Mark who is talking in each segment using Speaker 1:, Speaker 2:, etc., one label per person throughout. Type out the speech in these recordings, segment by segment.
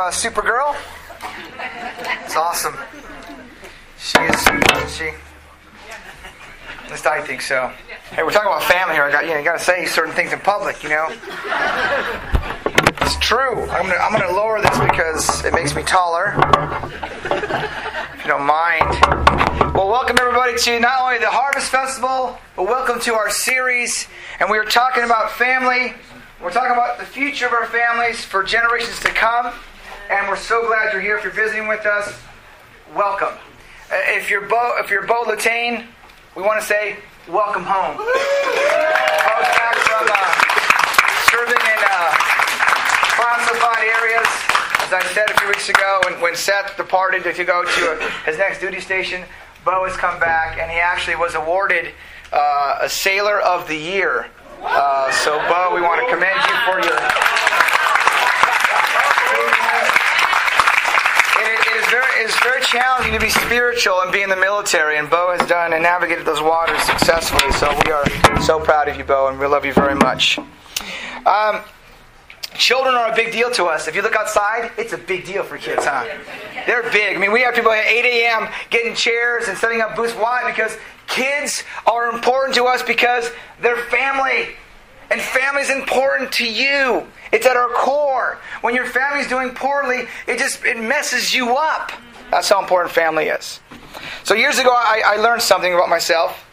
Speaker 1: uh, Supergirl? It's awesome. She is, isn't she? At least I think so. Hey, we're talking about family here. I got you know, you got to say certain things in public, you know. It's true. I'm gonna I'm gonna lower this because it makes me taller. If you don't mind. Well, welcome everybody to not only the Harvest Festival, but welcome to our series. And we are talking about family. We're talking about the future of our families for generations to come. And we're so glad you're here. If you're visiting with us, welcome. Uh, If you're Bo, if you're Bo Latane, we want to say welcome home. Bo's back from uh, serving in uh, classified areas. As I said a few weeks ago, when, when Seth departed to go to his next duty station, Bo has come back, and he actually was awarded uh, a Sailor of the Year. Uh, so, Bo, we want to commend you for your. It, it is very, it is very challenging to be spiritual and be in the military, and Bo has done and navigated those waters successfully. So we are so proud of you, Bo, and we love you very much. Um, children are a big deal to us. If you look outside, it's a big deal for kids, huh? They're big. I mean, we have people at 8 a.m. getting chairs and setting up booths. Why? Because kids are important to us because they're family. And family is important to you. It's at our core. When your family's doing poorly, it just it messes you up. That's how important family is. So years ago, I, I learned something about myself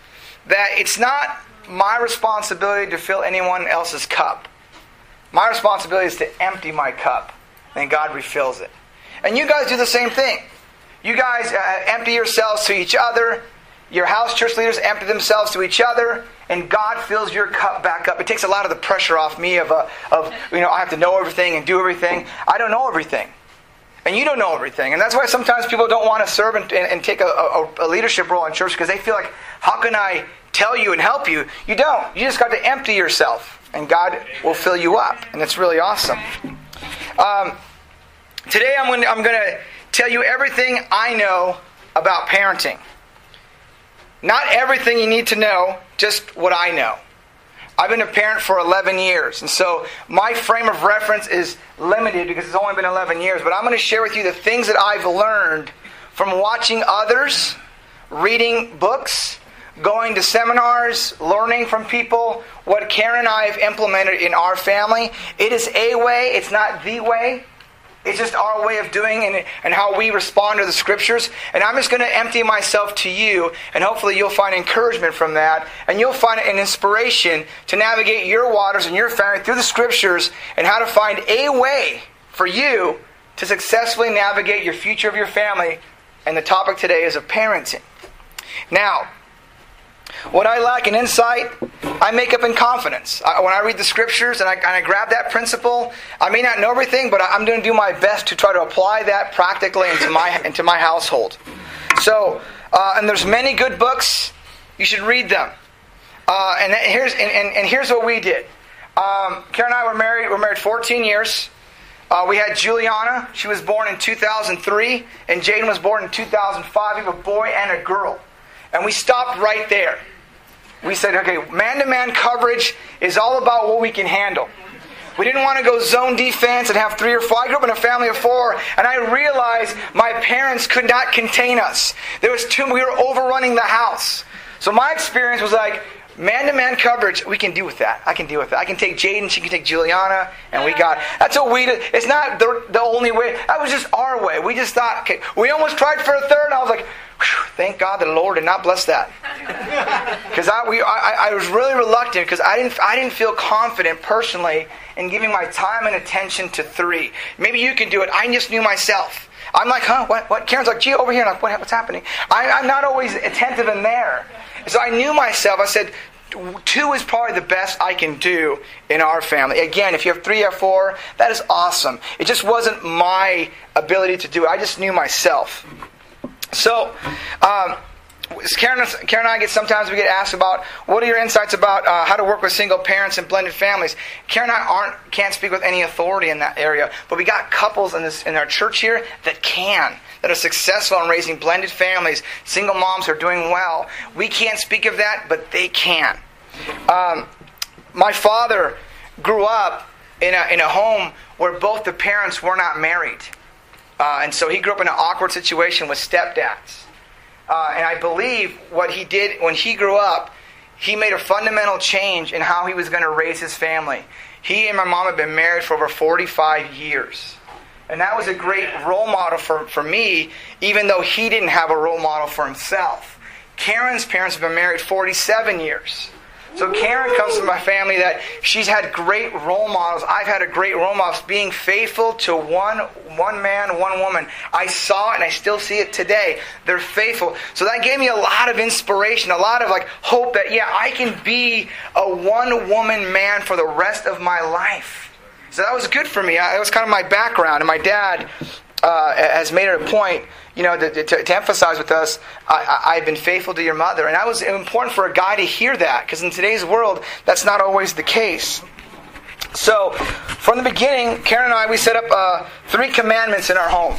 Speaker 1: that it's not my responsibility to fill anyone else's cup. My responsibility is to empty my cup, and God refills it. And you guys do the same thing. You guys uh, empty yourselves to each other. Your house church leaders empty themselves to each other, and God fills your cup back up. It takes a lot of the pressure off me of, uh, of you know, I have to know everything and do everything. I don't know everything. And you don't know everything. And that's why sometimes people don't want to serve and, and, and take a, a, a leadership role in church because they feel like, how can I tell you and help you? You don't. You just got to empty yourself, and God will fill you up. And it's really awesome. Um, today I'm going, to, I'm going to tell you everything I know about parenting. Not everything you need to know, just what I know. I've been a parent for 11 years, and so my frame of reference is limited because it's only been 11 years. But I'm going to share with you the things that I've learned from watching others, reading books, going to seminars, learning from people, what Karen and I have implemented in our family. It is a way, it's not the way. It's just our way of doing and, and how we respond to the scriptures. And I'm just going to empty myself to you, and hopefully you'll find encouragement from that. And you'll find an inspiration to navigate your waters and your family through the scriptures and how to find a way for you to successfully navigate your future of your family. And the topic today is of parenting. Now, what I lack in insight, I make up in confidence. I, when I read the scriptures and I, and I grab that principle, I may not know everything, but I'm going to do my best to try to apply that practically into my into my household. So, uh, and there's many good books. You should read them. Uh, and here's and, and, and here's what we did. Um, Karen and I were married. We're married 14 years. Uh, we had Juliana. She was born in 2003, and Jaden was born in 2005. We have a boy and a girl. And we stopped right there. We said, okay, man to man coverage is all about what we can handle. We didn't want to go zone defense and have three or four. I grew up in a family of four, and I realized my parents could not contain us. There was too. We were overrunning the house. So my experience was like man-to-man coverage. We can deal with that. I can deal with that. I can take Jaden. She can take Juliana, and we got. That's what we did. It's not the, the only way. That was just our way. We just thought. Okay, we almost tried for a third, and I was like, "Whew, thank God the Lord did not bless that. Because I, we, I, I was really reluctant because I didn't, I didn't feel confident personally in giving my time and attention to three. Maybe you can do it. I just knew myself. I'm like, huh? What? What? Karen's like, gee, over here. I'm like, what, what's happening? I, I'm not always attentive in there. So I knew myself. I said, two is probably the best I can do in our family. Again, if you have three or four, that is awesome. It just wasn't my ability to do it. I just knew myself. So, um, Karen, Karen and I get sometimes we get asked about what are your insights about uh, how to work with single parents and blended families. Karen and I aren't can't speak with any authority in that area, but we got couples in this in our church here that can that are successful in raising blended families. Single moms are doing well. We can't speak of that, but they can. Um, my father grew up in a in a home where both the parents were not married. Uh, and so he grew up in an awkward situation with stepdads. Uh, and I believe what he did when he grew up, he made a fundamental change in how he was going to raise his family. He and my mom have been married for over 45 years. And that was a great role model for, for me, even though he didn't have a role model for himself. Karen's parents have been married 47 years. So Karen comes from a family that she's had great role models. I've had a great role model being faithful to one one man, one woman. I saw it and I still see it today. They're faithful. So that gave me a lot of inspiration, a lot of like hope that yeah, I can be a one woman man for the rest of my life. So that was good for me. It was kind of my background. And my dad uh, has made it a point you know, to, to, to emphasize with us, I, have been faithful to your mother. And that was important for a guy to hear that, because in today's world, that's not always the case. So, from the beginning, Karen and I, we set up uh, three commandments in our home.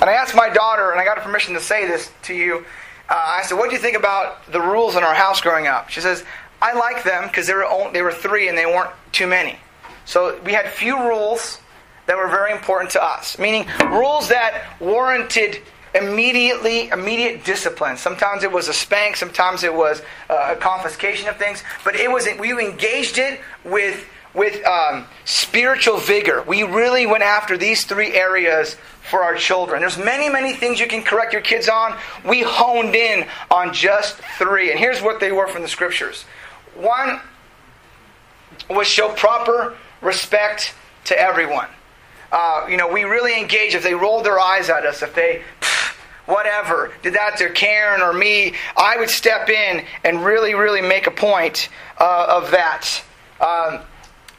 Speaker 1: And I asked my daughter, and I got her permission to say this to you. Uh, I said, What do you think about the rules in our house growing up? She says, I like them because they were, they were three and they weren't too many. So, we had few rules that were very important to us, meaning rules that warranted immediately immediate discipline. Sometimes it was a spank, sometimes it was uh, a confiscation of things, but it was we engaged it with with um, spiritual vigor. We really went after these three areas for our children. There's many, many things you can correct your kids on. We honed in on just three, and here's what they were from the scriptures. One was show proper respect to everyone. Uh, you know, we really engage if they rolled their eyes at us, if they whatever, did that to Karen or me, I would step in and really, really make a point uh, of that. Um,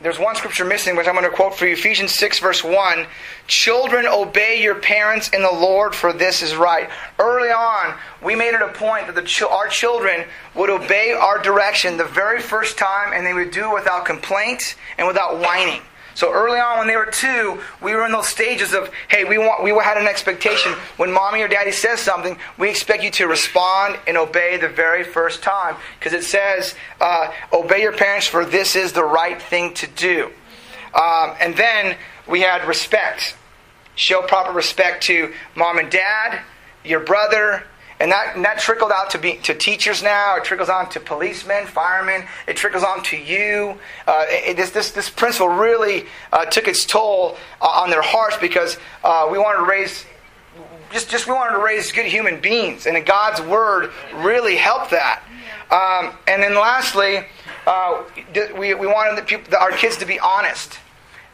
Speaker 1: there's one scripture missing, which I'm going to quote for you Ephesians 6, verse 1. Children, obey your parents in the Lord, for this is right. Early on, we made it a point that the, our children would obey our direction the very first time, and they would do it without complaint and without whining. So early on, when they were two, we were in those stages of, hey, we want, we had an expectation. When mommy or daddy says something, we expect you to respond and obey the very first time, because it says, uh, obey your parents, for this is the right thing to do. Um, and then we had respect. Show proper respect to mom and dad, your brother, and that, and that trickled out to, be, to teachers now. It trickles on to policemen, firemen. It trickles on to you. Uh, it, this, this, this principle really uh, took its toll uh, on their hearts because uh, we wanted to raise just, just we wanted to raise good human beings, and God's word really helped that. Um, and then lastly, uh, we, we wanted the people, our kids to be honest.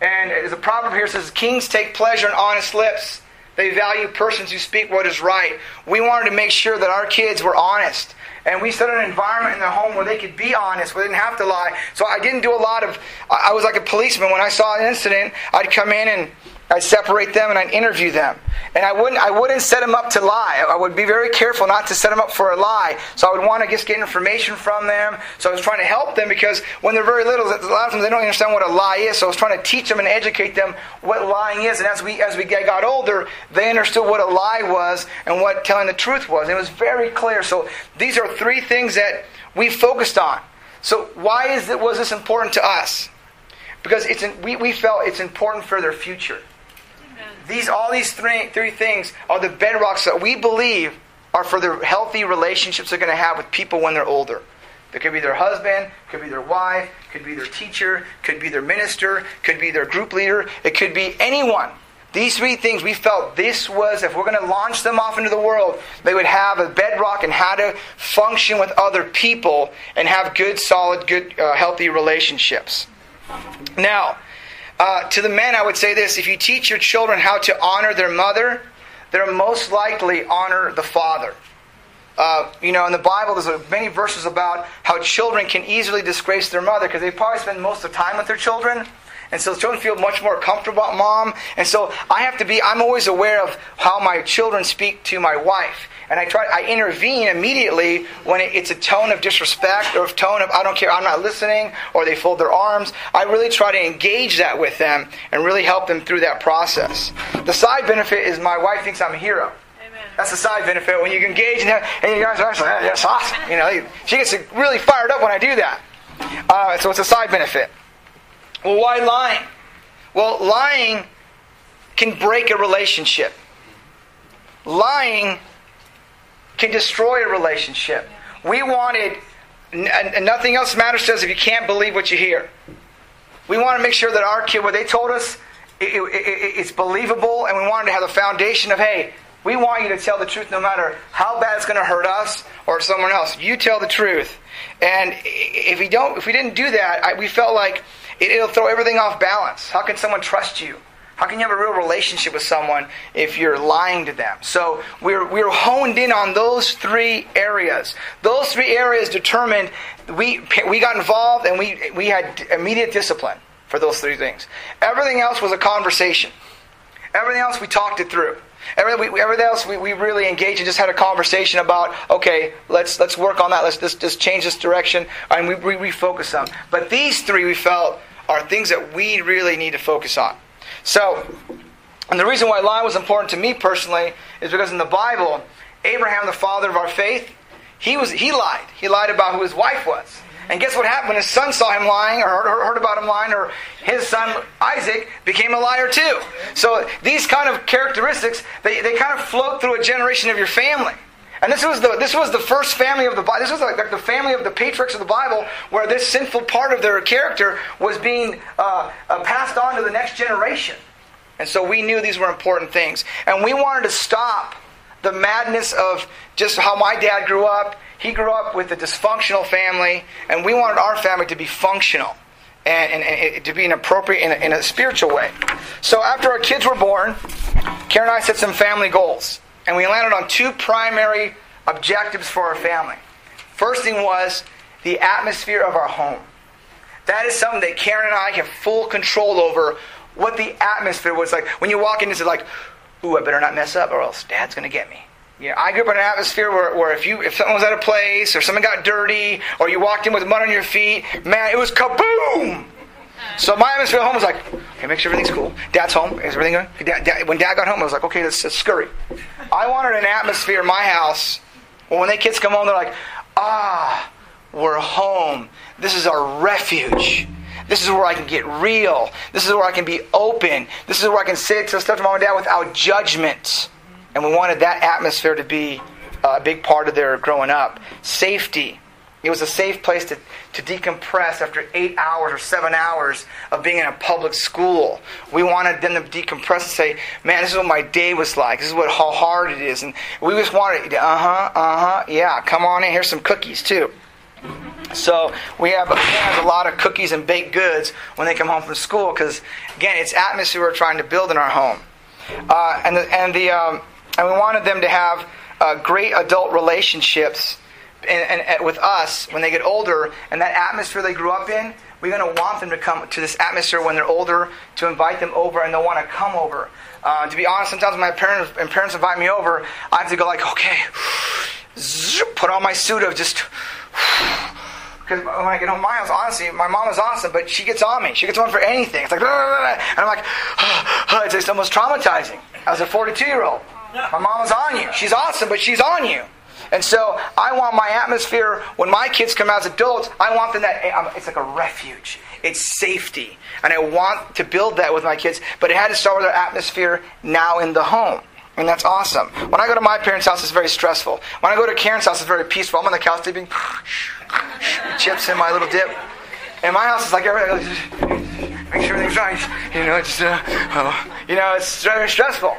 Speaker 1: And a proverb here says, "Kings take pleasure in honest lips." They value persons who speak what is right. We wanted to make sure that our kids were honest. And we set an environment in their home where they could be honest, where they didn't have to lie. So I didn't do a lot of, I was like a policeman. When I saw an incident, I'd come in and I'd separate them and I'd interview them. And I wouldn't, I wouldn't set them up to lie. I would be very careful not to set them up for a lie. So I would want to just get information from them. So I was trying to help them because when they're very little, a lot of times they don't understand what a lie is. So I was trying to teach them and educate them what lying is. And as we, as we got older, they understood what a lie was and what telling the truth was. And it was very clear. So these are three things that we focused on. So why is it, was this important to us? Because it's, we, we felt it's important for their future. These, all these three, three things are the bedrocks that we believe are for the healthy relationships they're going to have with people when they're older. It could be their husband, could be their wife, could be their teacher, could be their minister, could be their group leader, it could be anyone. These three things we felt this was, if we're going to launch them off into the world, they would have a bedrock in how to function with other people and have good, solid, good, uh, healthy relationships. Now, uh, to the men, I would say this if you teach your children how to honor their mother, they're most likely honor the father. Uh, you know, in the Bible, there's many verses about how children can easily disgrace their mother because they probably spend most of the time with their children. And so children feel much more comfortable about mom. And so I have to be, I'm always aware of how my children speak to my wife and I try I intervene immediately when it's a tone of disrespect or a tone of I don't care, I'm not listening, or they fold their arms. I really try to engage that with them and really help them through that process. The side benefit is my wife thinks I'm a hero. That's the side benefit when you engage and, and you guys are like, yeah, that's awesome. You know, she gets really fired up when I do that. Uh, so it's a side benefit. Well, why lying? Well, lying can break a relationship. lying can destroy a relationship. We wanted, and nothing else matters to us if you can't believe what you hear. We want to make sure that our kid, what they told us, it, it, it, it's believable, and we wanted to have the foundation of, hey, we want you to tell the truth no matter how bad it's going to hurt us or someone else. You tell the truth. And if we don't, if we didn't do that, I, we felt like it, it'll throw everything off balance. How can someone trust you? How can you have a real relationship with someone if you're lying to them? So we're, we're honed in on those three areas. Those three areas determined we, we got involved and we, we had immediate discipline for those three things. Everything else was a conversation. Everything else we talked it through. Everything, everything else we, we really engaged and just had a conversation about, okay, let's, let's work on that. Let's just, just change this direction. And we, we refocus on. But these three we felt are things that we really need to focus on. So, and the reason why lying was important to me personally is because in the Bible, Abraham, the father of our faith, he, was, he lied. He lied about who his wife was. And guess what happened when his son saw him lying or heard, heard about him lying, or his son Isaac became a liar too? So these kind of characteristics, they, they kind of float through a generation of your family. And this was the this was the first family of the Bible. This was like, like the family of the patriarchs of the Bible, where this sinful part of their character was being uh, uh, passed on to the next generation. And so we knew these were important things, and we wanted to stop the madness of just how my dad grew up. He grew up with a dysfunctional family, and we wanted our family to be functional and, and, and to be an appropriate in a, in a spiritual way. So after our kids were born, Karen and I set some family goals and we landed on two primary objectives for our family. First thing was the atmosphere of our home. That is something that Karen and I have full control over what the atmosphere was like. When you walk in, it's like, ooh, I better not mess up or else dad's going to get me. You know, I grew up in an atmosphere where, where if you if something was out of place or something got dirty or you walked in with mud on your feet, man, it was kaboom! So my atmosphere at home was like, okay, make sure everything's cool. Dad's home. Is everything good? Dad, Dad, when Dad got home, I was like, okay, let's, let's scurry. I wanted an atmosphere in my house where when the kids come home, they're like, ah, we're home. This is our refuge. This is where I can get real. This is where I can be open. This is where I can say to stuff to mom and dad without judgment. And we wanted that atmosphere to be a big part of their growing up. Safety. It was a safe place to, to decompress after eight hours or seven hours of being in a public school. We wanted them to decompress and say, man, this is what my day was like. This is what how hard it is. And we just wanted, uh huh, uh huh, yeah, come on in. Here's some cookies too. So we have, a lot of cookies and baked goods when they come home from school because, again, it's atmosphere we're trying to build in our home. Uh, and the, and, the, um, and we wanted them to have uh, great adult relationships and, and, with us when they get older and that atmosphere they grew up in we're going to want them to come to this atmosphere when they're older to invite them over and they'll want to come over uh, to be honest sometimes my parents and parents invite me over i have to go like okay put on my suit of just because when I get home, house, honestly, my mom is awesome, but she gets on me. She gets on for anything. It's like, blah, blah, blah, and I'm like, it's, it's almost traumatizing. As a 42 year old, my mom is on you. She's awesome, but she's on you. And so I want my atmosphere when my kids come out as adults, I want them that um, it's like a refuge. It's safety. And I want to build that with my kids, but it had to start with our atmosphere now in the home. And that's awesome. When I go to my parents' house, it's very stressful. When I go to Karen's house, it's very peaceful. I'm on the couch dipping chips in my little dip. And my house is like everything. Make sure everything's right. You know, it's uh, oh, you know, it's very stressful.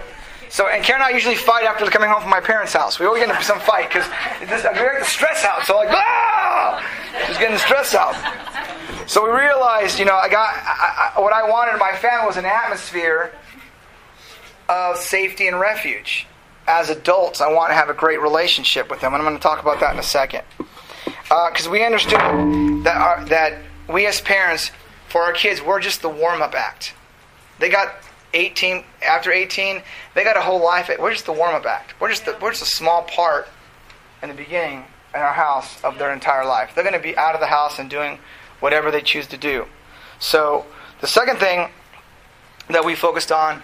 Speaker 1: So, and Karen and I usually fight after coming home from my parents' house. We always get into some fight because we're at the stress out. So, like, ah, just getting the stress out. So we realized, you know, I got I, I, what I wanted in my family was an atmosphere of safety and refuge. As adults, I want to have a great relationship with them, and I'm going to talk about that in a second. Because uh, we understood that our, that we as parents, for our kids, we're just the warm-up act. They got 18 after 18 they got a whole life we're just the warm-up act? We're just the, we're just a small part in the beginning in our house of their entire life? They're going to be out of the house and doing whatever they choose to do. So the second thing that we focused on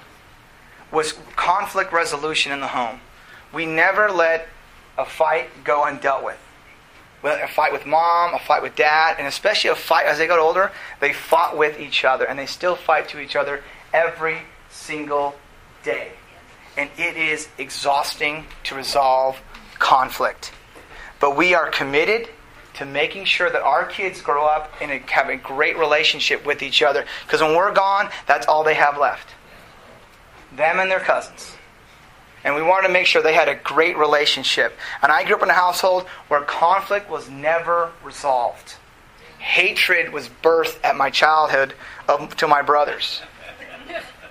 Speaker 1: was conflict resolution in the home. We never let a fight go undealt with. A fight with mom, a fight with dad, and especially a fight as they got older, they fought with each other, and they still fight to each other every single day. and it is exhausting to resolve conflict. But we are committed to making sure that our kids grow up and have a great relationship with each other. Because when we're gone, that's all they have left them and their cousins. And we wanted to make sure they had a great relationship. And I grew up in a household where conflict was never resolved. Hatred was birthed at my childhood of, to my brothers.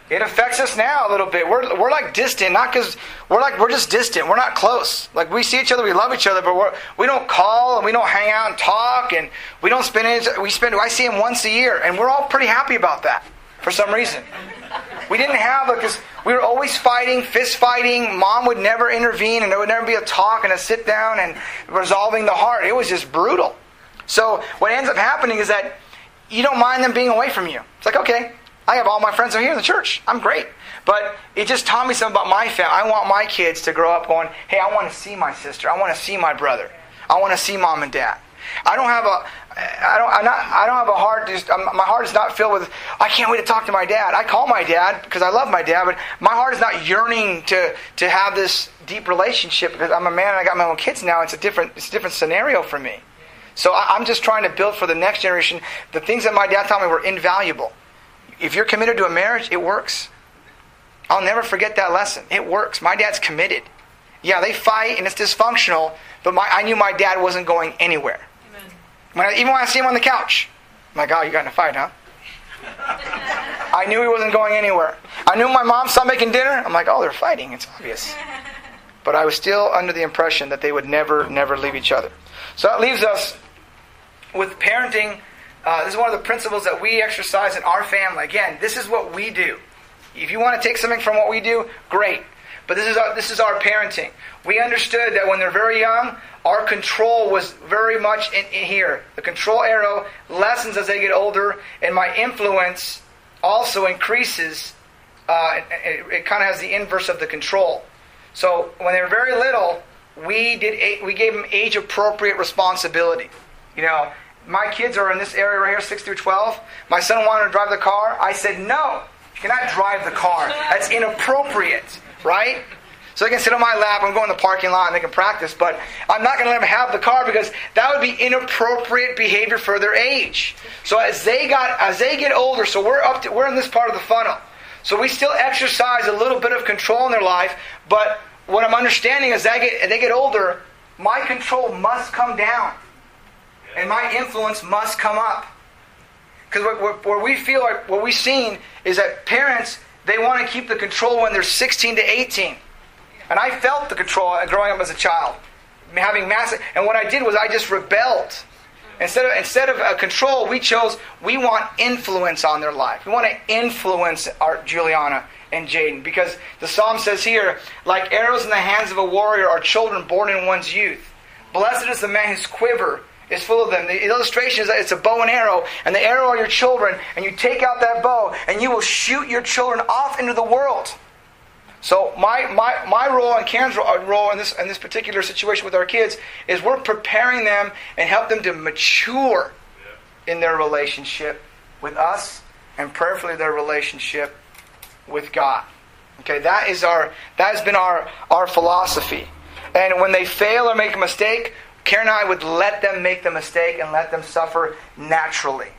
Speaker 1: It affects us now a little bit. We're, we're like distant, not because we're like we're just distant. We're not close. Like we see each other, we love each other, but we're, we don't call and we don't hang out and talk and we don't spend any. We spend. I see him once a year, and we're all pretty happy about that for some reason. We didn't have because we were always fighting, fist fighting. Mom would never intervene, and there would never be a talk and a sit down and resolving the heart. It was just brutal. So what ends up happening is that you don't mind them being away from you. It's like okay, I have all my friends are here in the church. I'm great. But it just taught me something about my family. I want my kids to grow up going, hey, I want to see my sister. I want to see my brother. I want to see mom and dad. I don't have a, I don't, I'm not, I don't have a heart. Just, my heart is not filled with. I can't wait to talk to my dad. I call my dad because I love my dad, but my heart is not yearning to to have this deep relationship because I'm a man and I got my own kids now. It's a different, it's a different scenario for me. So I, I'm just trying to build for the next generation. The things that my dad taught me were invaluable if you're committed to a marriage, it works. I'll never forget that lesson. It works. My dad's committed. Yeah, they fight and it's dysfunctional, but my, I knew my dad wasn't going anywhere. When I, even when I see him on the couch, I'm like, oh, you got in a fight, huh? I knew he wasn't going anywhere. I knew my mom saw making dinner. I'm like, oh, they're fighting. It's obvious. But I was still under the impression that they would never, never leave each other. So that leaves us with parenting uh, this is one of the principles that we exercise in our family. Again, this is what we do. If you want to take something from what we do, great. But this is our, this is our parenting. We understood that when they're very young, our control was very much in, in here. The control arrow lessens as they get older, and my influence also increases. Uh, it, it kind of has the inverse of the control. So when they were very little, we did we gave them age appropriate responsibility. You know, my kids are in this area right here, 6 through 12. My son wanted to drive the car. I said, no, you cannot drive the car. That's inappropriate, right? So they can sit on my lap and go in the parking lot and they can practice, but I'm not going to let them have the car because that would be inappropriate behavior for their age. So as they got, as they get older, so we're up to, we're in this part of the funnel. So we still exercise a little bit of control in their life, but what I'm understanding is that as they get older, my control must come down and my influence must come up. Because what, what, we feel like, what we've seen is that parents, they want to keep the control when they're 16 to 18. And I felt the control growing up as a child, having massive. And what I did was I just rebelled. Instead of instead of uh, control, we chose we want influence on their life. We want to influence our Juliana and Jaden because the psalm says here, like arrows in the hands of a warrior are children born in one's youth. Blessed is the man whose quiver is full of them. The illustration is that it's a bow and arrow, and the arrow are your children, and you take out that bow, and you will shoot your children off into the world. So my, my, my role and Karen's role in this, in this particular situation with our kids is we're preparing them and help them to mature in their relationship with us and prayerfully their relationship with God. Okay, that is our that has been our, our philosophy. And when they fail or make a mistake, Karen and I would let them make the mistake and let them suffer naturally.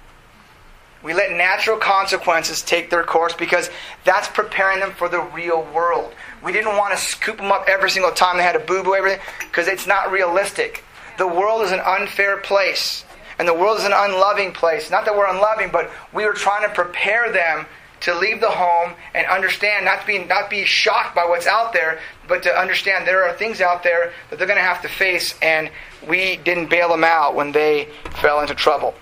Speaker 1: We let natural consequences take their course because that's preparing them for the real world. We didn't want to scoop them up every single time they had a boo boo, everything, because it's not realistic. The world is an unfair place, and the world is an unloving place. Not that we're unloving, but we were trying to prepare them to leave the home and understand, not to be, not be shocked by what's out there, but to understand there are things out there that they're going to have to face, and we didn't bail them out when they fell into trouble.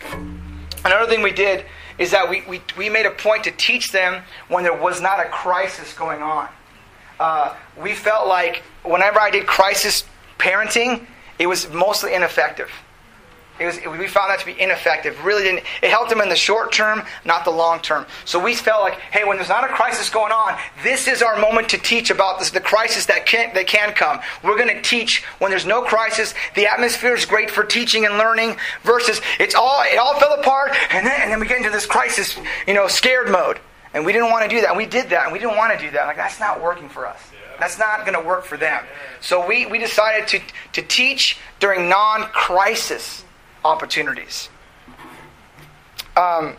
Speaker 1: Another thing we did is that we, we, we made a point to teach them when there was not a crisis going on. Uh, we felt like whenever I did crisis parenting, it was mostly ineffective. It was, we found that to be ineffective. Really didn't. It helped them in the short term, not the long term. So we felt like, hey, when there's not a crisis going on, this is our moment to teach about this, the crisis that can that can come. We're going to teach when there's no crisis. The atmosphere is great for teaching and learning. Versus, it's all it all fell apart, and then and then we get into this crisis, you know, scared mode. And we didn't want to do that. And we did that, and we didn't want to do that. Like that's not working for us. That's not going to work for them. So we, we decided to, to teach during non crisis opportunities. Um,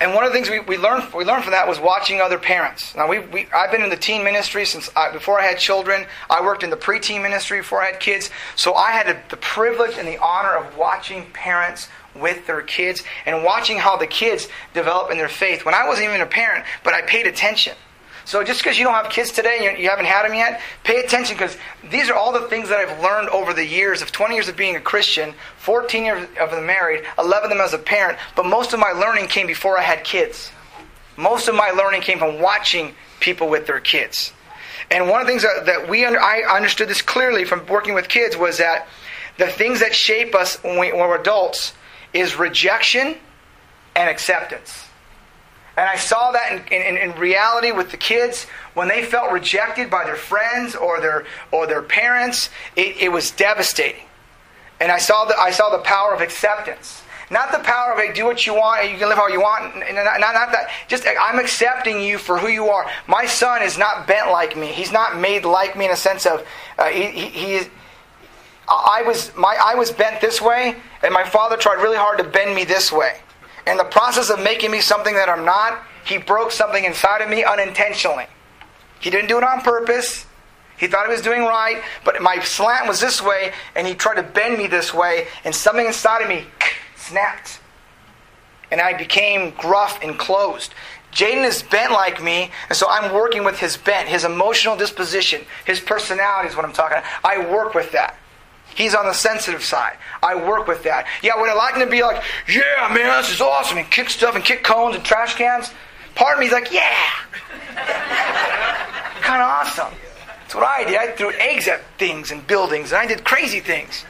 Speaker 1: and one of the things we, we learned we learned from that was watching other parents. Now we, we I've been in the teen ministry since I, before I had children. I worked in the preteen ministry before I had kids. So I had the privilege and the honor of watching parents with their kids and watching how the kids develop in their faith. When I wasn't even a parent, but I paid attention. So just because you don't have kids today and you haven't had them yet, pay attention because these are all the things that I've learned over the years of 20 years of being a Christian, 14 years of them married, 11 of them as a parent. But most of my learning came before I had kids. Most of my learning came from watching people with their kids. And one of the things that, that we under, I understood this clearly from working with kids was that the things that shape us when, we, when we're adults is rejection and acceptance. And I saw that in, in, in, reality with the kids when they felt rejected by their friends or their or their parents. It, it was devastating. And I saw the I saw the power of acceptance. Not the power of hey, do what you want, and you can live how you want. Not, not, not that. Just I'm accepting you for who you are. My son is not bent like me. He's not made like me in a sense of uh, he, he, he. I was my I was bent this way, and my father tried really hard to bend me this way. In the process of making me something that I'm not, he broke something inside of me unintentionally. He didn't do it on purpose. He thought he was doing right, but my slant was this way, and he tried to bend me this way, and something inside of me snapped. And I became gruff and closed. Jaden is bent like me, and so I'm working with his bent, his emotional disposition, his personality is what I'm talking about. I work with that. He's on the sensitive side. I work with that. Yeah, would I like him to be like, yeah, man, this is awesome, and kick stuff and kick cones and trash cans? Part of me is like, yeah. kind of awesome. That's what I did. I threw eggs at things and buildings, and I did crazy things.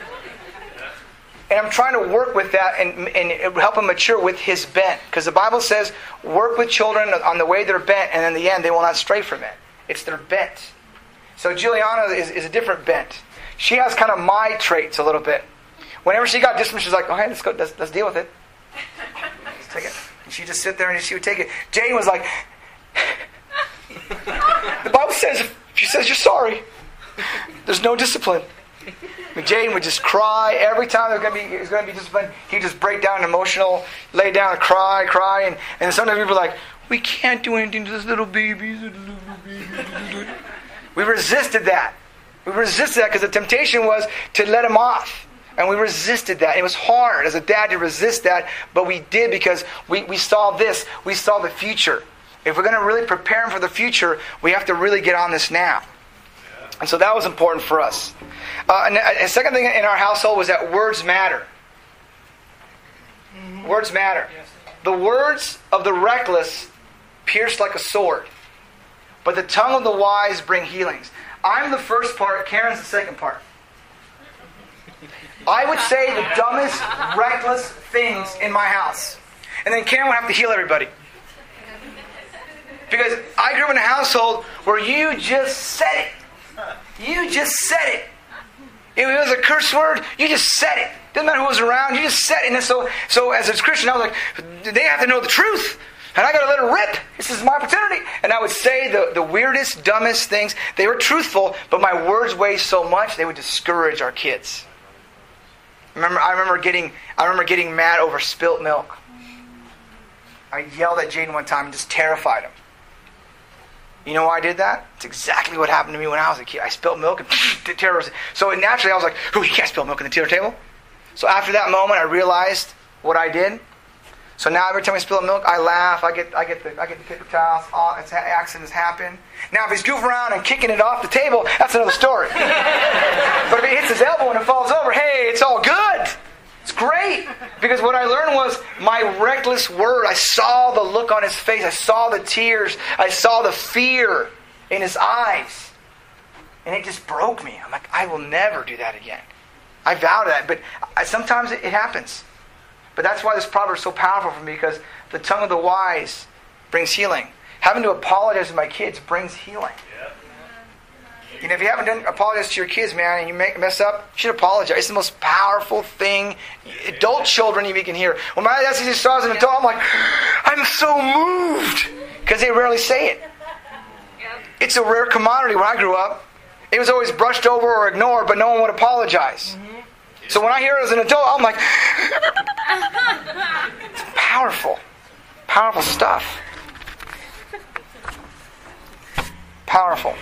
Speaker 1: And I'm trying to work with that and, and help him mature with his bent. Because the Bible says, work with children on the way they're bent, and in the end, they will not stray from it. It's their bent. So Juliana is, is a different bent she has kind of my traits a little bit. Whenever she got dismissed, she's like, oh, "Okay, let's go. Let's, let's deal with it. Let's take it." And she just sit there and she would take it. Jaden was like, "The Bible says if she says you're sorry, there's no discipline." And Jaden would just cry every time there's going to be, going to be discipline. He'd just break down emotional, lay down, cry, cry, and, and sometimes people are like, "We can't do anything to this little baby." We resisted that. We resisted that because the temptation was to let him off. And we resisted that. It was hard as a dad to resist that, but we did because we, we saw this. We saw the future. If we're going to really prepare him for the future, we have to really get on this now. And so that was important for us. Uh, and a second thing in our household was that words matter. Mm-hmm. Words matter. The words of the reckless pierce like a sword, but the tongue of the wise bring healings. I'm the first part, Karen's the second part. I would say the dumbest, reckless things in my house. And then Karen would have to heal everybody. Because I grew up in a household where you just said it. You just said it. If it was a curse word, you just said it. Doesn't matter who was around, you just said it. And so, so as a Christian, I was like, they have to know the truth. And I got to let it rip. This is my opportunity. And I would say the, the weirdest, dumbest things. They were truthful, but my words weighed so much they would discourage our kids. Remember, I remember getting, I remember getting mad over spilt milk. I yelled at Jaden one time and just terrified him. You know why I did that? It's exactly what happened to me when I was a kid. I spilled milk and terrorized. So naturally, I was like, "Oh, you can't spill milk on the dinner table." So after that moment, I realized what I did. So now every time I spill milk, I laugh. I get, I get the, I get the paper towels. Oh, it's, accidents happen. Now if he's goofing around and kicking it off the table, that's another story. but if he hits his elbow and it falls over, hey, it's all good. It's great because what I learned was my reckless word. I saw the look on his face. I saw the tears. I saw the fear in his eyes, and it just broke me. I'm like, I will never do that again. I vow to that, but sometimes it happens. But that's why this proverb is so powerful for me because the tongue of the wise brings healing. Having to apologize to my kids brings healing. You know, if you haven't done apologize to your kids, man, and you make, mess up, you should apologize. It's the most powerful thing. Adult children even can hear. When my dad sees saw as an adult, I'm like, I'm so moved because they rarely say it. it's a rare commodity when I grew up. It was always brushed over or ignored, but no one would apologize. Mm-hmm. So when I hear it as an adult, I'm like, it's powerful. Powerful stuff. Powerful.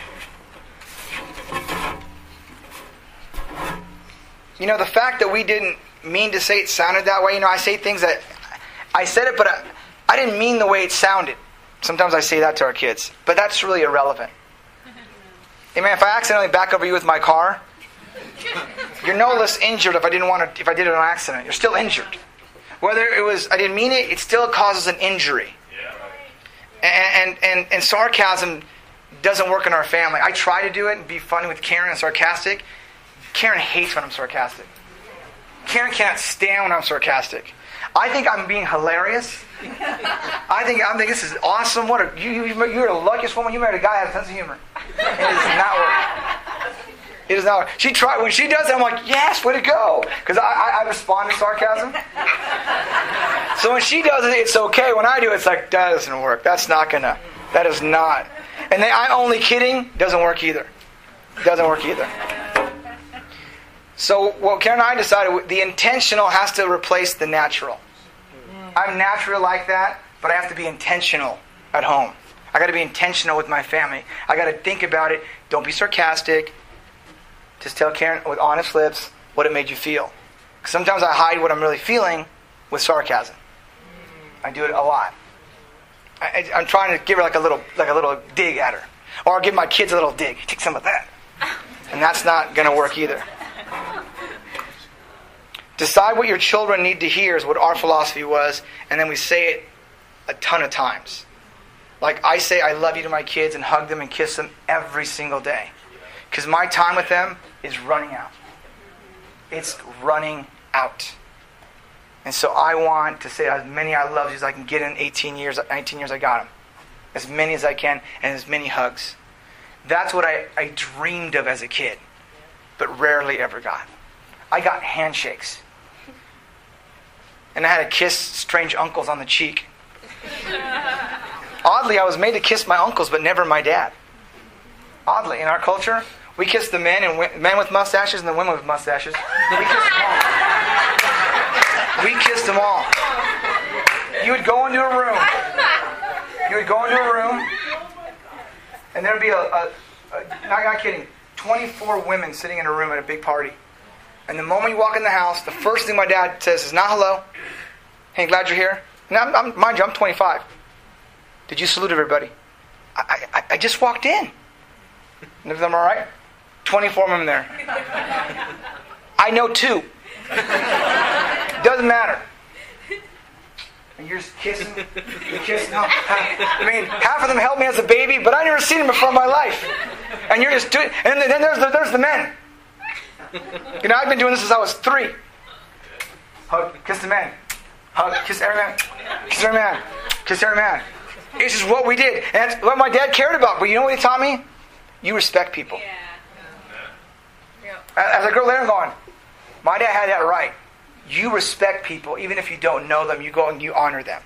Speaker 1: You know, the fact that we didn't mean to say it sounded that way, you know, I say things that I said it, but I, I didn't mean the way it sounded. Sometimes I say that to our kids, but that's really irrelevant. Hey man, if I accidentally back over you with my car, you're no less injured if I didn't want to. If I did it on accident, you're still injured. Whether it was I didn't mean it, it still causes an injury. And and and, and sarcasm doesn't work in our family. I try to do it and be funny with Karen and sarcastic. Karen hates when I'm sarcastic. Karen cannot stand when I'm sarcastic. I think I'm being hilarious. I think I'm thinking this is awesome. What a, you, you, you're the luckiest woman you married a guy that has a sense of humor. It does not work. It does not work. She tried when she does it. I'm like, yes, way to go, because I, I, I respond to sarcasm. so when she does it, it's okay. When I do, it's like that doesn't work. That's not gonna. That is not. And then I'm only kidding doesn't work either. Doesn't work either. So what Karen and I decided, the intentional has to replace the natural. Mm. I'm natural like that, but I have to be intentional at home. I got to be intentional with my family. I got to think about it. Don't be sarcastic. Just tell Karen with honest lips what it made you feel. Sometimes I hide what I'm really feeling with sarcasm. I do it a lot. I, am trying to give her like a little, like a little dig at her, or I'll give my kids a little dig. Take some of that, and that's not going to work either. Decide what your children need to hear is what our philosophy was, and then we say it a ton of times. Like I say I love you to my kids and hug them and kiss them every single day. Because my time with them is running out. It's running out. And so I want to say as many I love as I can get in 18 years, 19 years I got them. As many as I can and as many hugs. That's what I, I dreamed of as a kid, but rarely ever got. I got handshakes. And I had to kiss strange uncles on the cheek. Oddly, I was made to kiss my uncles, but never my dad. Oddly, in our culture, we kiss the men and men with mustaches and the women with mustaches. We kissed them all. We kissed them all. You would go into a room. You would go into a room, and there'd be a, a, a not, not kidding, 24 women sitting in a room at a big party. And the moment you walk in the house, the first thing my dad says is not hello. Hey, glad you're here. And I'm, I'm, mind you, I'm 25. Did you salute everybody? I, I, I just walked in. Them all right? 24 of them there. I know two. Doesn't matter. And you're just kissing, you're kissing. Oh, no, I mean, half of them held me as a baby, but I never seen them before in my life. And you're just doing. And then there's the, there's the men. You know, I've been doing this since I was three. Hug, kiss the man. Hug, kiss every man. Kiss every man. Kiss every man. It's just what we did. And that's what my dad cared about. But you know what he taught me? You respect people. As I grow later, I'm going, my dad had that right. You respect people, even if you don't know them. You go and you honor them.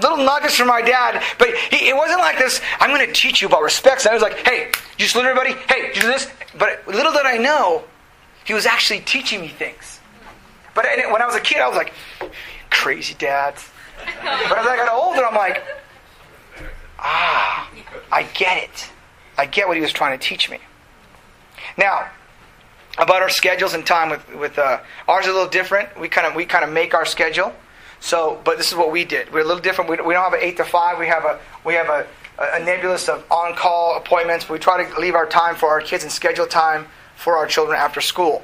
Speaker 1: Little nuggets from my dad, but he, it wasn't like this. I'm going to teach you about respect. So I was like, hey, you salute everybody? Hey, you do this? But little did I know, he was actually teaching me things. But when I was a kid, I was like, crazy dads. But as I got older, I'm like, ah, I get it. I get what he was trying to teach me. Now, about our schedules and time with with uh, ours is a little different. We kind of we kind of make our schedule. So, but this is what we did. We're a little different. We, we don't have an eight to five. We have a we have a, a nebulous of on call appointments. We try to leave our time for our kids and schedule time for our children after school.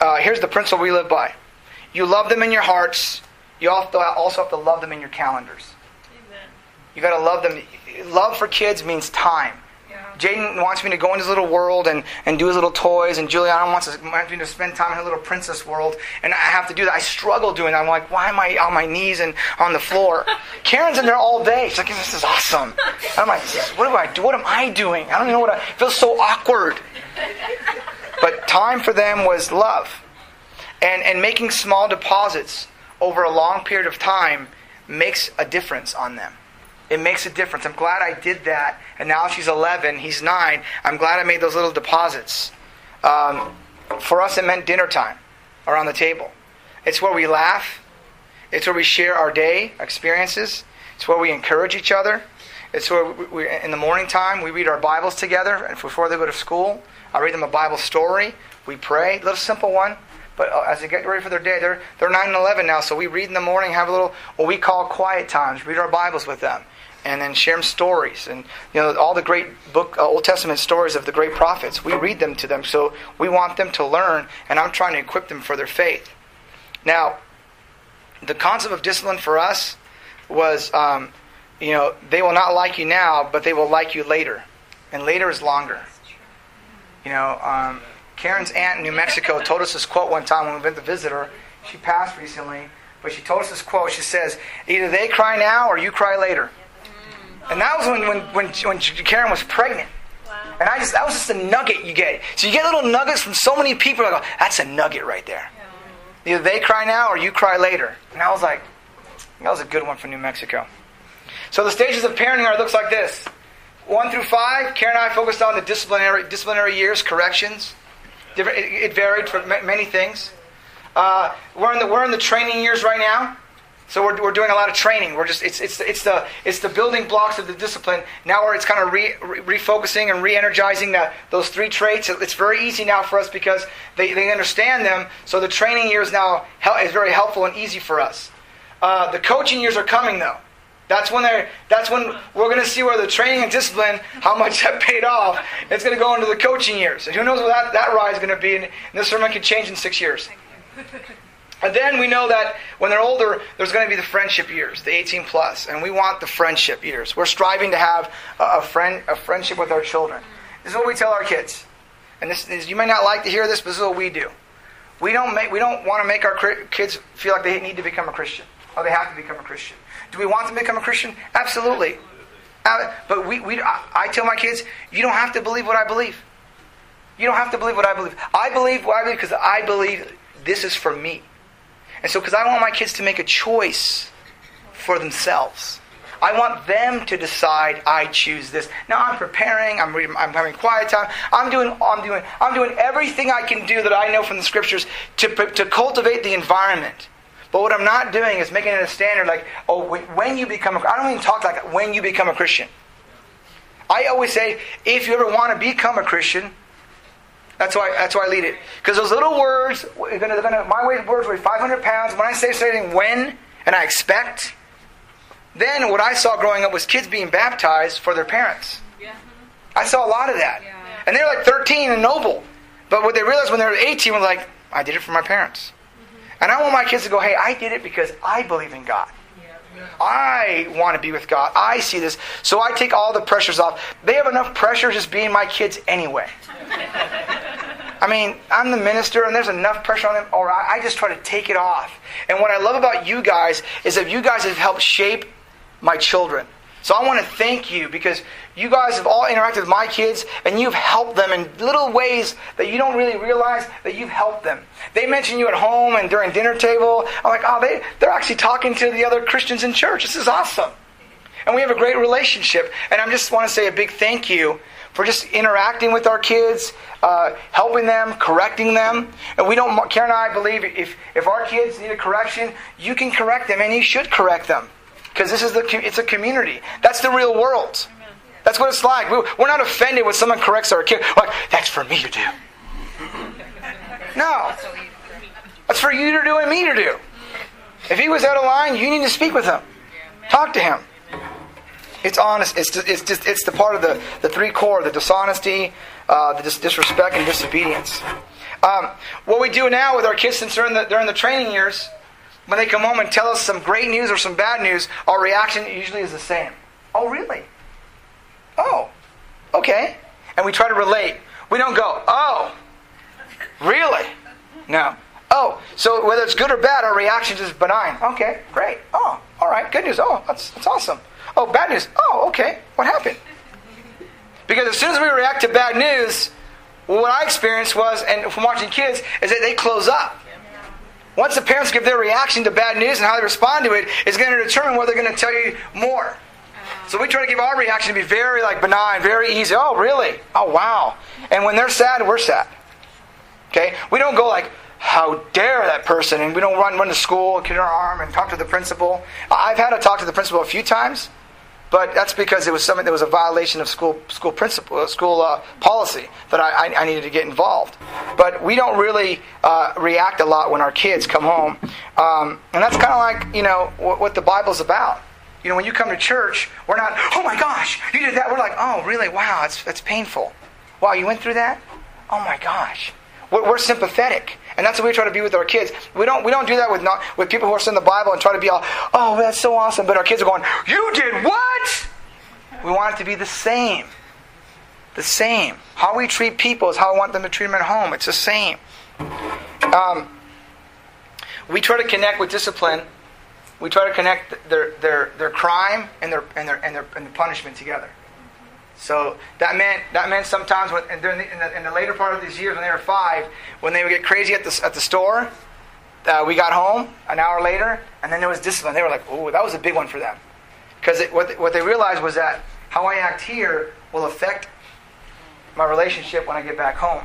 Speaker 1: Uh, here's the principle we live by: you love them in your hearts. You also have to love them in your calendars. Amen. You got to love them. Love for kids means time. Jaden wants me to go in his little world and, and do his little toys, and Juliana wants, to, wants me to spend time in her little princess world, and I have to do that. I struggle doing that. I'm like, why am I on my knees and on the floor? Karen's in there all day. She's like, this is awesome. And I'm like, what do I do? What am I doing? I don't even know what I it feels so awkward. But time for them was love. And, and making small deposits over a long period of time makes a difference on them. It makes a difference. I'm glad I did that. And now she's 11, he's 9. I'm glad I made those little deposits. Um, for us, it meant dinner time around the table. It's where we laugh, it's where we share our day experiences, it's where we encourage each other. It's where we, we, in the morning time we read our Bibles together before they go to school. I read them a Bible story. We pray, a little simple one. But uh, as they get ready for their day, they're they're nine and eleven now. So we read in the morning, have a little what we call quiet times. Read our Bibles with them, and then share them stories and you know all the great book uh, Old Testament stories of the great prophets. We read them to them. So we want them to learn, and I'm trying to equip them for their faith. Now, the concept of discipline for us was, um, you know, they will not like you now, but they will like you later, and later is longer. You know, um, Karen's aunt in New Mexico told us this quote one time when we went to visit her. She passed recently, but she told us this quote. She says, "Either they cry now or you cry later." And that was when when when, when Karen was pregnant. And I just that was just a nugget you get. So you get little nuggets from so many people. I go, that's a nugget right there. Either they cry now or you cry later. And I was like, that was a good one for New Mexico. So the stages of parenting are looks like this. One through five, Karen and I focused on the disciplinary disciplinary years, corrections. It, it varied for many things. Uh, we're in the we're in the training years right now. So we're, we're doing a lot of training. We're just it's, it's, it's the it's the building blocks of the discipline. Now where it's kind of re, re, refocusing and re-energizing the, those three traits. It's very easy now for us because they, they understand them. So the training years now is very helpful and easy for us. Uh, the coaching years are coming though. That's when they're that's when we're going to see where the training and discipline, how much that paid off. It's going to go into the coaching years, and who knows what that, that ride is going to be. And this sermon could change in six years. And then we know that when they're older, there's going to be the friendship years, the 18 plus, and we want the friendship years. We're striving to have a, friend, a friendship with our children. This is what we tell our kids. And this is, you may not like to hear this, but this is what we do. We don't make, we don't want to make our kids feel like they need to become a Christian or they have to become a Christian. Do we want them to become a Christian? Absolutely. Uh, but we, we, I, I tell my kids, you don't have to believe what I believe. You don't have to believe what I believe. I believe what I believe because I believe this is for me. And so, because I want my kids to make a choice for themselves. I want them to decide I choose this. Now I'm preparing. I'm reading. I'm having quiet time. I'm doing. I'm doing. I'm doing everything I can do that I know from the scriptures to to cultivate the environment. But what I'm not doing is making it a standard like, oh, when you become a. I don't even talk like when you become a Christian. I always say, if you ever want to become a Christian, that's why, that's why I lead it. Because those little words, gonna, gonna, my words weigh 500 pounds. When I say something when and I expect, then what I saw growing up was kids being baptized for their parents. Yeah. I saw a lot of that. Yeah. And they're like 13 and noble. But what they realized when they were 18 was like, I did it for my parents. Mm-hmm. And I want my kids to go, hey, I did it because I believe in God. I want to be with God. I see this. So I take all the pressures off. They have enough pressure just being my kids anyway. I mean, I'm the minister and there's enough pressure on them, or I just try to take it off. And what I love about you guys is that you guys have helped shape my children. So I want to thank you because you guys have all interacted with my kids and you've helped them in little ways that you don't really realize that you've helped them. They mention you at home and during dinner table. I'm like, oh, they, they're actually talking to the other Christians in church. This is awesome. And we have a great relationship. And I just want to say a big thank you for just interacting with our kids, uh, helping them, correcting them. And we don't, Karen and I believe if, if our kids need a correction, you can correct them and you should correct them. Because this is the, it's a community. That's the real world. That's what it's like. We're not offended when someone corrects our kid. Like, that's for me to do. No. That's for you to do and me to do. If he was out of line, you need to speak with him. Talk to him. It's honest. It's it's just it's the part of the, the three core: the dishonesty, uh, the dis- disrespect, and disobedience. Um, what we do now with our kids since they're in the, they're in the training years, when they come home and tell us some great news or some bad news, our reaction usually is the same. Oh, really? Oh, okay. And we try to relate. We don't go, oh, really? No. Oh, so whether it's good or bad, our reaction is benign. Okay, great. Oh, all right, good news. Oh, that's, that's awesome. Oh, bad news. Oh, okay. What happened? Because as soon as we react to bad news, what I experienced was, and from watching kids, is that they close up. Once the parents give their reaction to bad news and how they respond to it, is going to determine whether they're going to tell you more. So we try to give our reaction to be very like benign, very easy. Oh, really? Oh, wow. And when they're sad, we're sad. Okay? We don't go like, how dare that person? And we don't run, run to school, get our arm, and talk to the principal. I've had to talk to the principal a few times, but that's because it was something that was a violation of school school principle, uh, school uh, policy that I, I, needed to get involved. But we don't really uh, react a lot when our kids come home, um, and that's kind of like you know what, what the Bible's about. You know, when you come to church, we're not, oh my gosh, you did that. We're like, oh, really? Wow, it's, it's painful. Wow, you went through that? Oh my gosh. We're, we're sympathetic. And that's what we try to be with our kids. We don't, we don't do that with, not, with people who are studying the Bible and try to be all, oh, that's so awesome. But our kids are going, you did what? We want it to be the same. The same. How we treat people is how I want them to treat them at home. It's the same. Um, we try to connect with discipline. We try to connect their, their, their crime and their, and, their, and, their, and the punishment together. So that meant that meant sometimes when, in, the, in, the, in the later part of these years when they were five, when they would get crazy at the at the store, uh, we got home an hour later, and then there was discipline. They were like, "Oh, that was a big one for them," because what what they realized was that how I act here will affect my relationship when I get back home.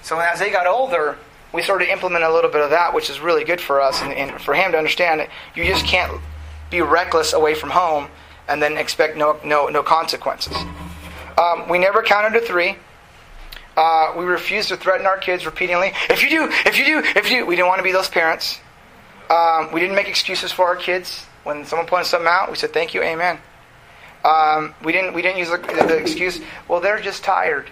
Speaker 1: So as they got older, we started to implement a little bit of that, which is really good for us and, and for him to understand that you just can't be reckless away from home and then expect no no no consequences. Um, we never counted to three. Uh, we refused to threaten our kids repeatedly. If you do, if you do, if you do, we didn't want to be those parents. Um, we didn't make excuses for our kids when someone pointed something out. We said thank you, amen. Um, we didn't we didn't use the, the excuse. Well, they're just tired.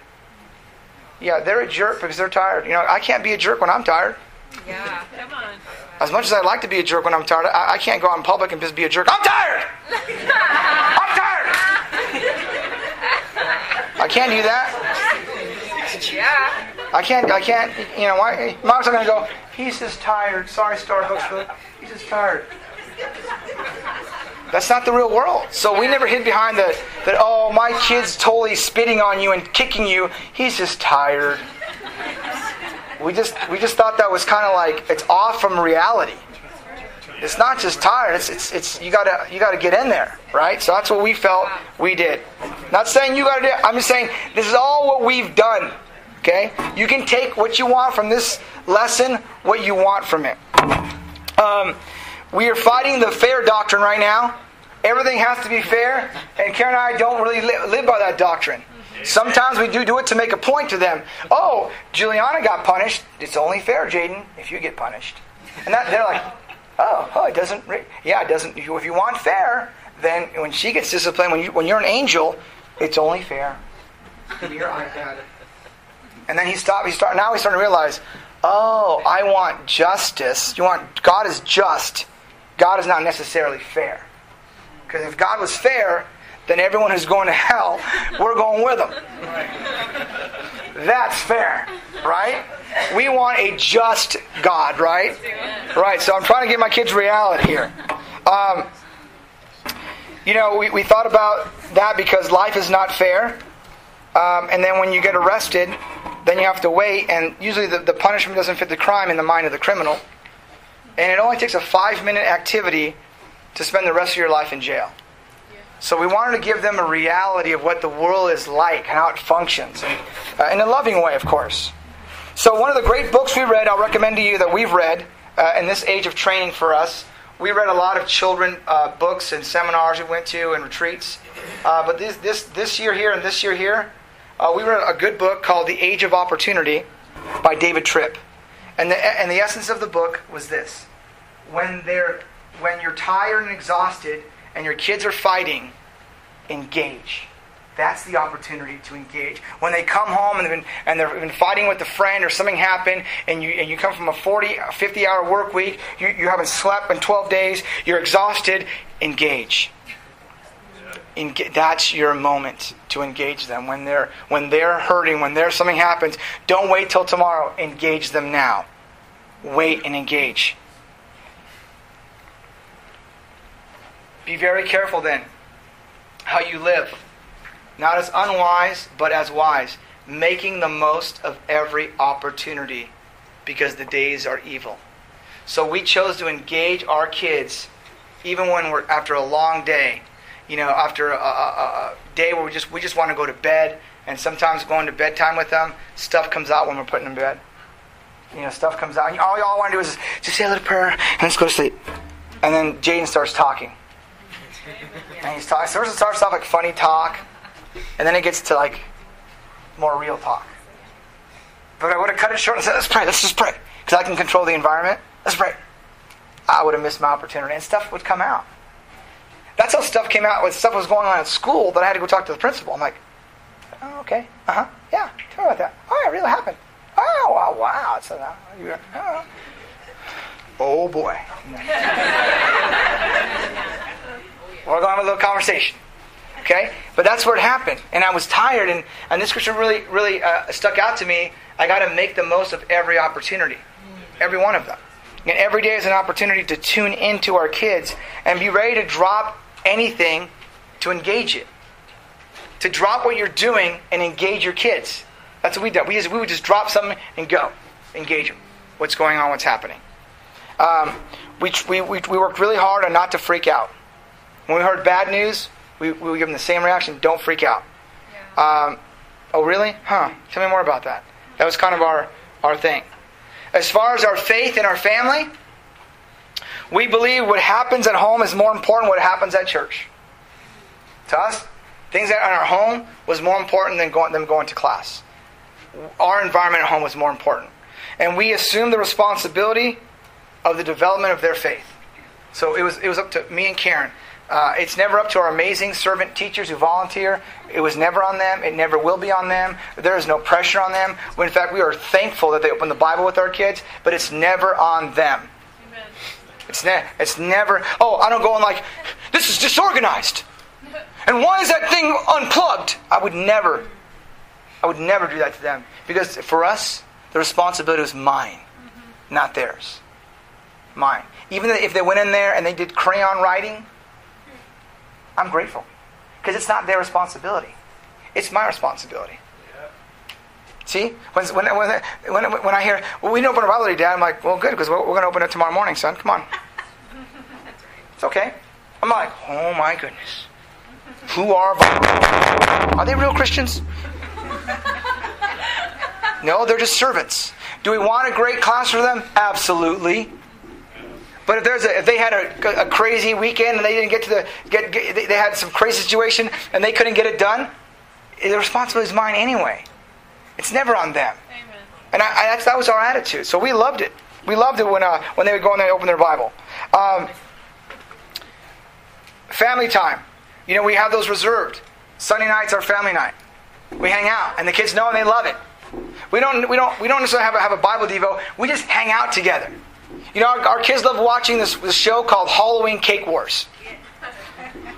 Speaker 1: Yeah, they're a jerk because they're tired. You know, I can't be a jerk when I'm tired.
Speaker 2: Yeah, come on.
Speaker 1: As much as I'd like to be a jerk when I'm tired, I, I can't go out in public and just be a jerk. I'm tired. I'm tired. I can't do that.
Speaker 2: Yeah.
Speaker 1: I can't. I can't. You know why? Mom's not gonna go. He's just tired. Sorry, Starbucks. He's just tired. That's not the real world. So we never hid behind the that. Oh, my kid's totally spitting on you and kicking you. He's just tired. We just we just thought that was kind of like it's off from reality. It's not just tired. It's, it's, it's you gotta you gotta get in there, right? So that's what we felt we did. Not saying you gotta do. It. I'm just saying this is all what we've done. Okay, you can take what you want from this lesson, what you want from it. Um, we are fighting the fair doctrine right now. Everything has to be fair, and Karen and I don't really li- live by that doctrine. Sometimes we do do it to make a point to them. Oh, Juliana got punished. It's only fair, Jaden, if you get punished. And that, they're like, Oh, oh, it doesn't. Yeah, it doesn't. If you want fair, then when she gets disciplined, when you when you're an angel, it's only fair. Your iPad. And then he stopped. He start. Now he's starting to realize. Oh, I want justice. You want God is just. God is not necessarily fair. Because if God was fair, then everyone who's going to hell, we're going with them. That's fair, right? We want a just God, right? Right, so I'm trying to get my kids reality here. Um, you know, we, we thought about that because life is not fair. Um, and then when you get arrested, then you have to wait, and usually the, the punishment doesn't fit the crime in the mind of the criminal. And it only takes a five minute activity to spend the rest of your life in jail. So we wanted to give them a reality of what the world is like and how it functions, and, uh, in a loving way, of course. So, one of the great books we read, I'll recommend to you that we've read uh, in this age of training for us. We read a lot of children uh, books and seminars we went to and retreats. Uh, but this, this, this year here and this year here, uh, we read a good book called The Age of Opportunity by David Tripp. And the, and the essence of the book was this when, they're, when you're tired and exhausted and your kids are fighting, engage. That's the opportunity to engage. When they come home and they've been, and they've been fighting with a friend or something happened, and you, and you come from a 40, 50 hour work week, you, you haven't slept in 12 days, you're exhausted, engage. Engage. That's your moment to engage them. When they're, when they're hurting, when there's something happens, don't wait till tomorrow. Engage them now. Wait and engage. Be very careful then how you live not as unwise, but as wise, making the most of every opportunity because the days are evil. So we chose to engage our kids even when we're after a long day. you know, after a, a, a day where we just we just want to go to bed, and sometimes going to bedtime with them, stuff comes out when we're putting them to bed. You know, stuff comes out. And all y'all want to do is just say a little prayer and let's go to sleep. And then Jaden starts talking. And he's talking. It starts off like funny talk, and then it gets to like more real talk. But I would have cut it short and said, "Let's pray. Let's just pray," because I can control the environment. Let's pray. I would have missed my opportunity, and stuff would come out. That's how stuff came out. When stuff was going on at school, that I had to go talk to the principal. I'm like, "Oh, okay, uh huh, yeah, tell me about that. Oh, it really happened. Oh, wow, wow. It's a, oh. oh boy. We're going to have a little conversation. Okay? But that's it happened. And I was tired, and, and this scripture really, really uh, stuck out to me. I got to make the most of every opportunity, every one of them. And every day is an opportunity to tune into our kids and be ready to drop anything to engage it. To drop what you're doing and engage your kids. That's what we did. We, just, we would just drop something and go. Engage them. What's going on, what's happening. Um, we, we, we worked really hard on not to freak out. When we heard bad news, we, we would give them the same reaction don't freak out. Yeah. Um, oh, really? Huh. Tell me more about that. That was kind of our, our thing. As far as our faith in our family, we believe what happens at home is more important than what happens at church. To us, things that in our home was more important than going, them going to class. Our environment at home was more important. And we assumed the responsibility of the development of their faith. So it was, it was up to me and Karen. Uh, it's never up to our amazing servant teachers who volunteer. It was never on them. It never will be on them. There is no pressure on them. In fact, we are thankful that they open the Bible with our kids, but it's never on them. Amen. It's, ne- it's never, oh, I don't go on like, this is disorganized. And why is that thing unplugged? I would never, I would never do that to them. Because for us, the responsibility was mine, mm-hmm. not theirs. Mine. Even if they went in there and they did crayon writing, I'm grateful because it's not their responsibility. It's my responsibility. See, when, when, when, when, when I hear, well, we didn't open a Bible today, Dad, I'm like, well, good, because we're, we're going to open it tomorrow morning, son. Come on. It's okay. I'm like, oh my goodness. Who are Are they real Christians? No, they're just servants. Do we want a great class for them? Absolutely. But if there's a, if they had a, a crazy weekend and they didn't get to the get, get, they had some crazy situation and they couldn't get it done, the responsibility is mine anyway. It's never on them. Amen. And I, I, that was our attitude. So we loved it. We loved it when uh, when they would go in there and open their Bible. Um, family time. You know, we have those reserved. Sunday nights are family night. We hang out, and the kids know and they love it. We don't we don't we don't necessarily have a, have a Bible devo. We just hang out together. You know, our, our kids love watching this, this show called Halloween Cake Wars.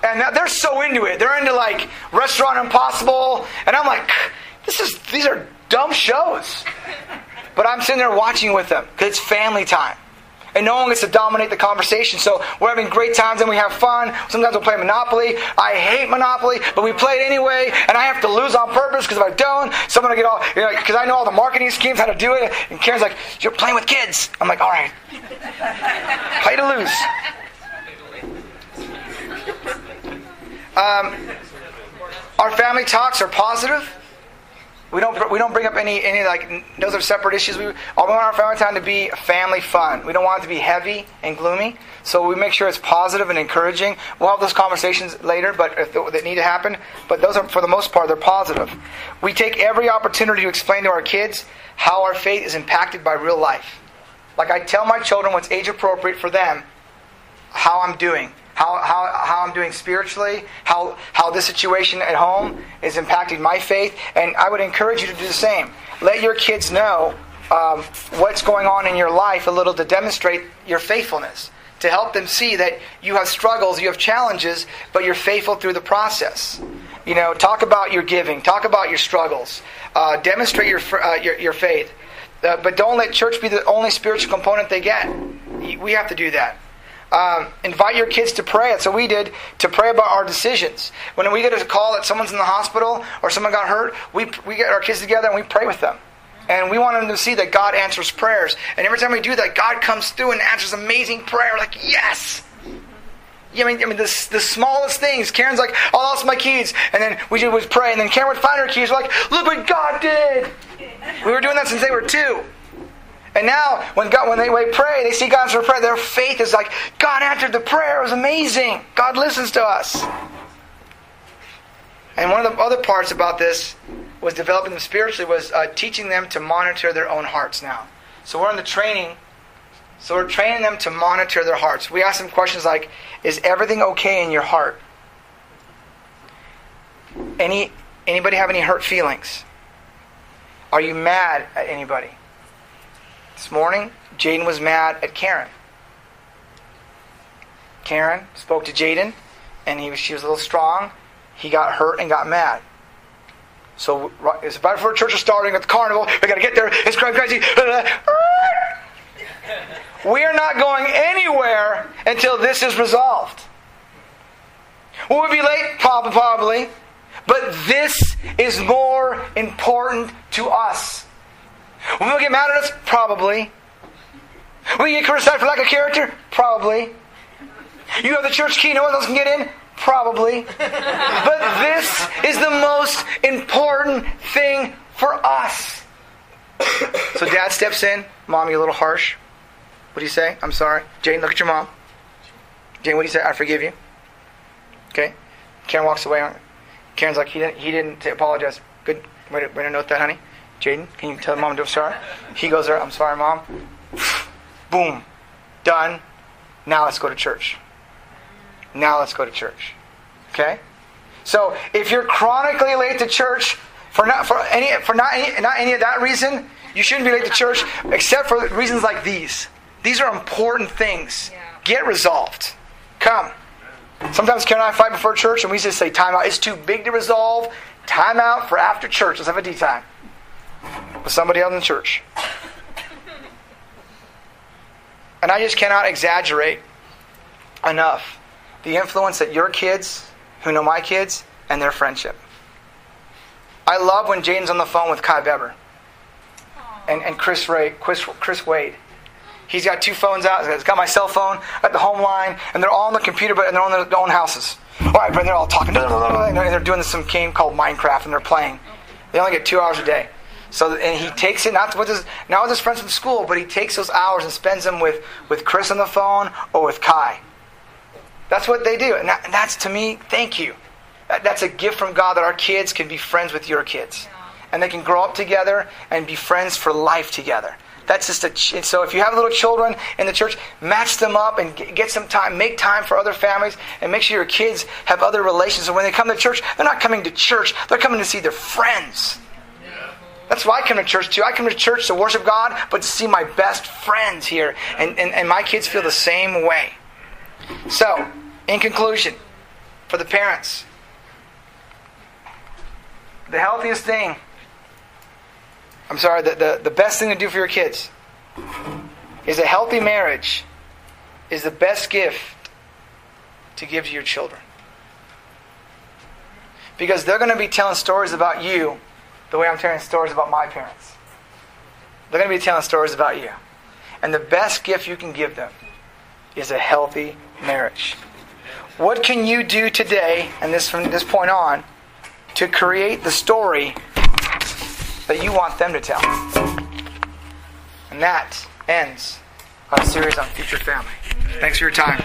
Speaker 1: And they're so into it. They're into like Restaurant Impossible. And I'm like, this is these are dumb shows. But I'm sitting there watching with them because it's family time and no one gets to dominate the conversation. So we're having great times and we have fun. Sometimes we'll play Monopoly. I hate Monopoly, but we play it anyway, and I have to lose on purpose because if I don't, someone will get all, you know, because I know all the marketing schemes, how to do it. And Karen's like, You're playing with kids. I'm like, All right. play to lose. Um, our family talks are positive. We don't we don't bring up any any like those are separate issues. We all we want our family time to be family fun. We don't want it to be heavy and gloomy. So we make sure it's positive and encouraging. We'll have those conversations later, but if they need to happen. But those are for the most part they're positive. We take every opportunity to explain to our kids how our faith is impacted by real life. Like I tell my children what's age appropriate for them, how I'm doing how, how, how I'm doing spiritually, how, how this situation at home is impacting my faith. And I would encourage you to do the same. Let your kids know um, what's going on in your life a little to demonstrate your faithfulness, to help them see that you have struggles, you have challenges, but you're faithful through the process. You know, talk about your giving, talk about your struggles, uh, demonstrate your, uh, your, your faith. Uh, but don't let church be the only spiritual component they get. We have to do that. Um, invite your kids to pray. That's what we did to pray about our decisions. When we get a call that someone's in the hospital or someone got hurt, we, we get our kids together and we pray with them. And we want them to see that God answers prayers. And every time we do that, God comes through and answers amazing prayer. Like, yes! I mean, I mean, the, the smallest things. Karen's like, I lost my keys. And then we would pray. And then Karen would find her keys. We're like, look what God did. We were doing that since they were two. And now, when God, when they, pray, they see God answer prayer. Their faith is like, God answered the prayer. It was amazing. God listens to us. And one of the other parts about this was developing them spiritually was uh, teaching them to monitor their own hearts now. So we're in the training. So we're training them to monitor their hearts. We ask them questions like, "Is everything okay in your heart? Any anybody have any hurt feelings? Are you mad at anybody?" This morning, Jaden was mad at Karen. Karen spoke to Jaden, and he was, she was a little strong. He got hurt and got mad. So right, it's about before church is starting at the carnival. We got to get there. It's crazy. We are not going anywhere until this is resolved. We will we be late? Probably. But this is more important to us. Will we get mad at us? Probably. Will you get criticized for lack of character? Probably. You have the church key, no one else can get in? Probably. but this is the most important thing for us. so dad steps in. Mom, you're a little harsh. What do you say? I'm sorry. Jane, look at your mom. Jane, what do you say? I forgive you. Okay. Karen walks away. Karen's like, he didn't, he didn't apologize. Good. Way to, way to note that, honey. Jaden, can you tell mom I'm sorry? He goes there, I'm sorry, mom. Boom. Done. Now let's go to church. Now let's go to church. Okay? So if you're chronically late to church for not for any for not any, not any of that reason, you shouldn't be late to church except for reasons like these. These are important things. Get resolved. Come. Sometimes Karen and I fight before church and we just say time out. It's too big to resolve. Time out for after church. Let's have a D time with somebody else in the church. And I just cannot exaggerate enough the influence that your kids, who know my kids, and their friendship. I love when Jaden's on the phone with Kai Beber and, and Chris, Ray, Chris, Chris Wade. He's got two phones out. He's got my cell phone at the home line, and they're all on the computer, but they're on their own houses. All right, but they're all talking, and they're doing some game called Minecraft, and they're playing. They only get two hours a day. So and he takes it not with his not with his friends from school, but he takes those hours and spends them with with Chris on the phone or with Kai. That's what they do, and, that, and that's to me, thank you. That, that's a gift from God that our kids can be friends with your kids, and they can grow up together and be friends for life together. That's just a. So if you have little children in the church, match them up and get some time. Make time for other families, and make sure your kids have other relations. And when they come to church, they're not coming to church; they're coming to see their friends. That's why I come to church too. I come to church to worship God, but to see my best friends here. And, and, and my kids feel the same way. So, in conclusion, for the parents, the healthiest thing, I'm sorry, the, the, the best thing to do for your kids is a healthy marriage is the best gift to give to your children. Because they're going to be telling stories about you the way I'm telling stories about my parents. They're going to be telling stories about you. And the best gift you can give them is a healthy marriage. What can you do today, and this from this point on, to create the story that you want them to tell? And that ends our series on future family. Thanks for your time.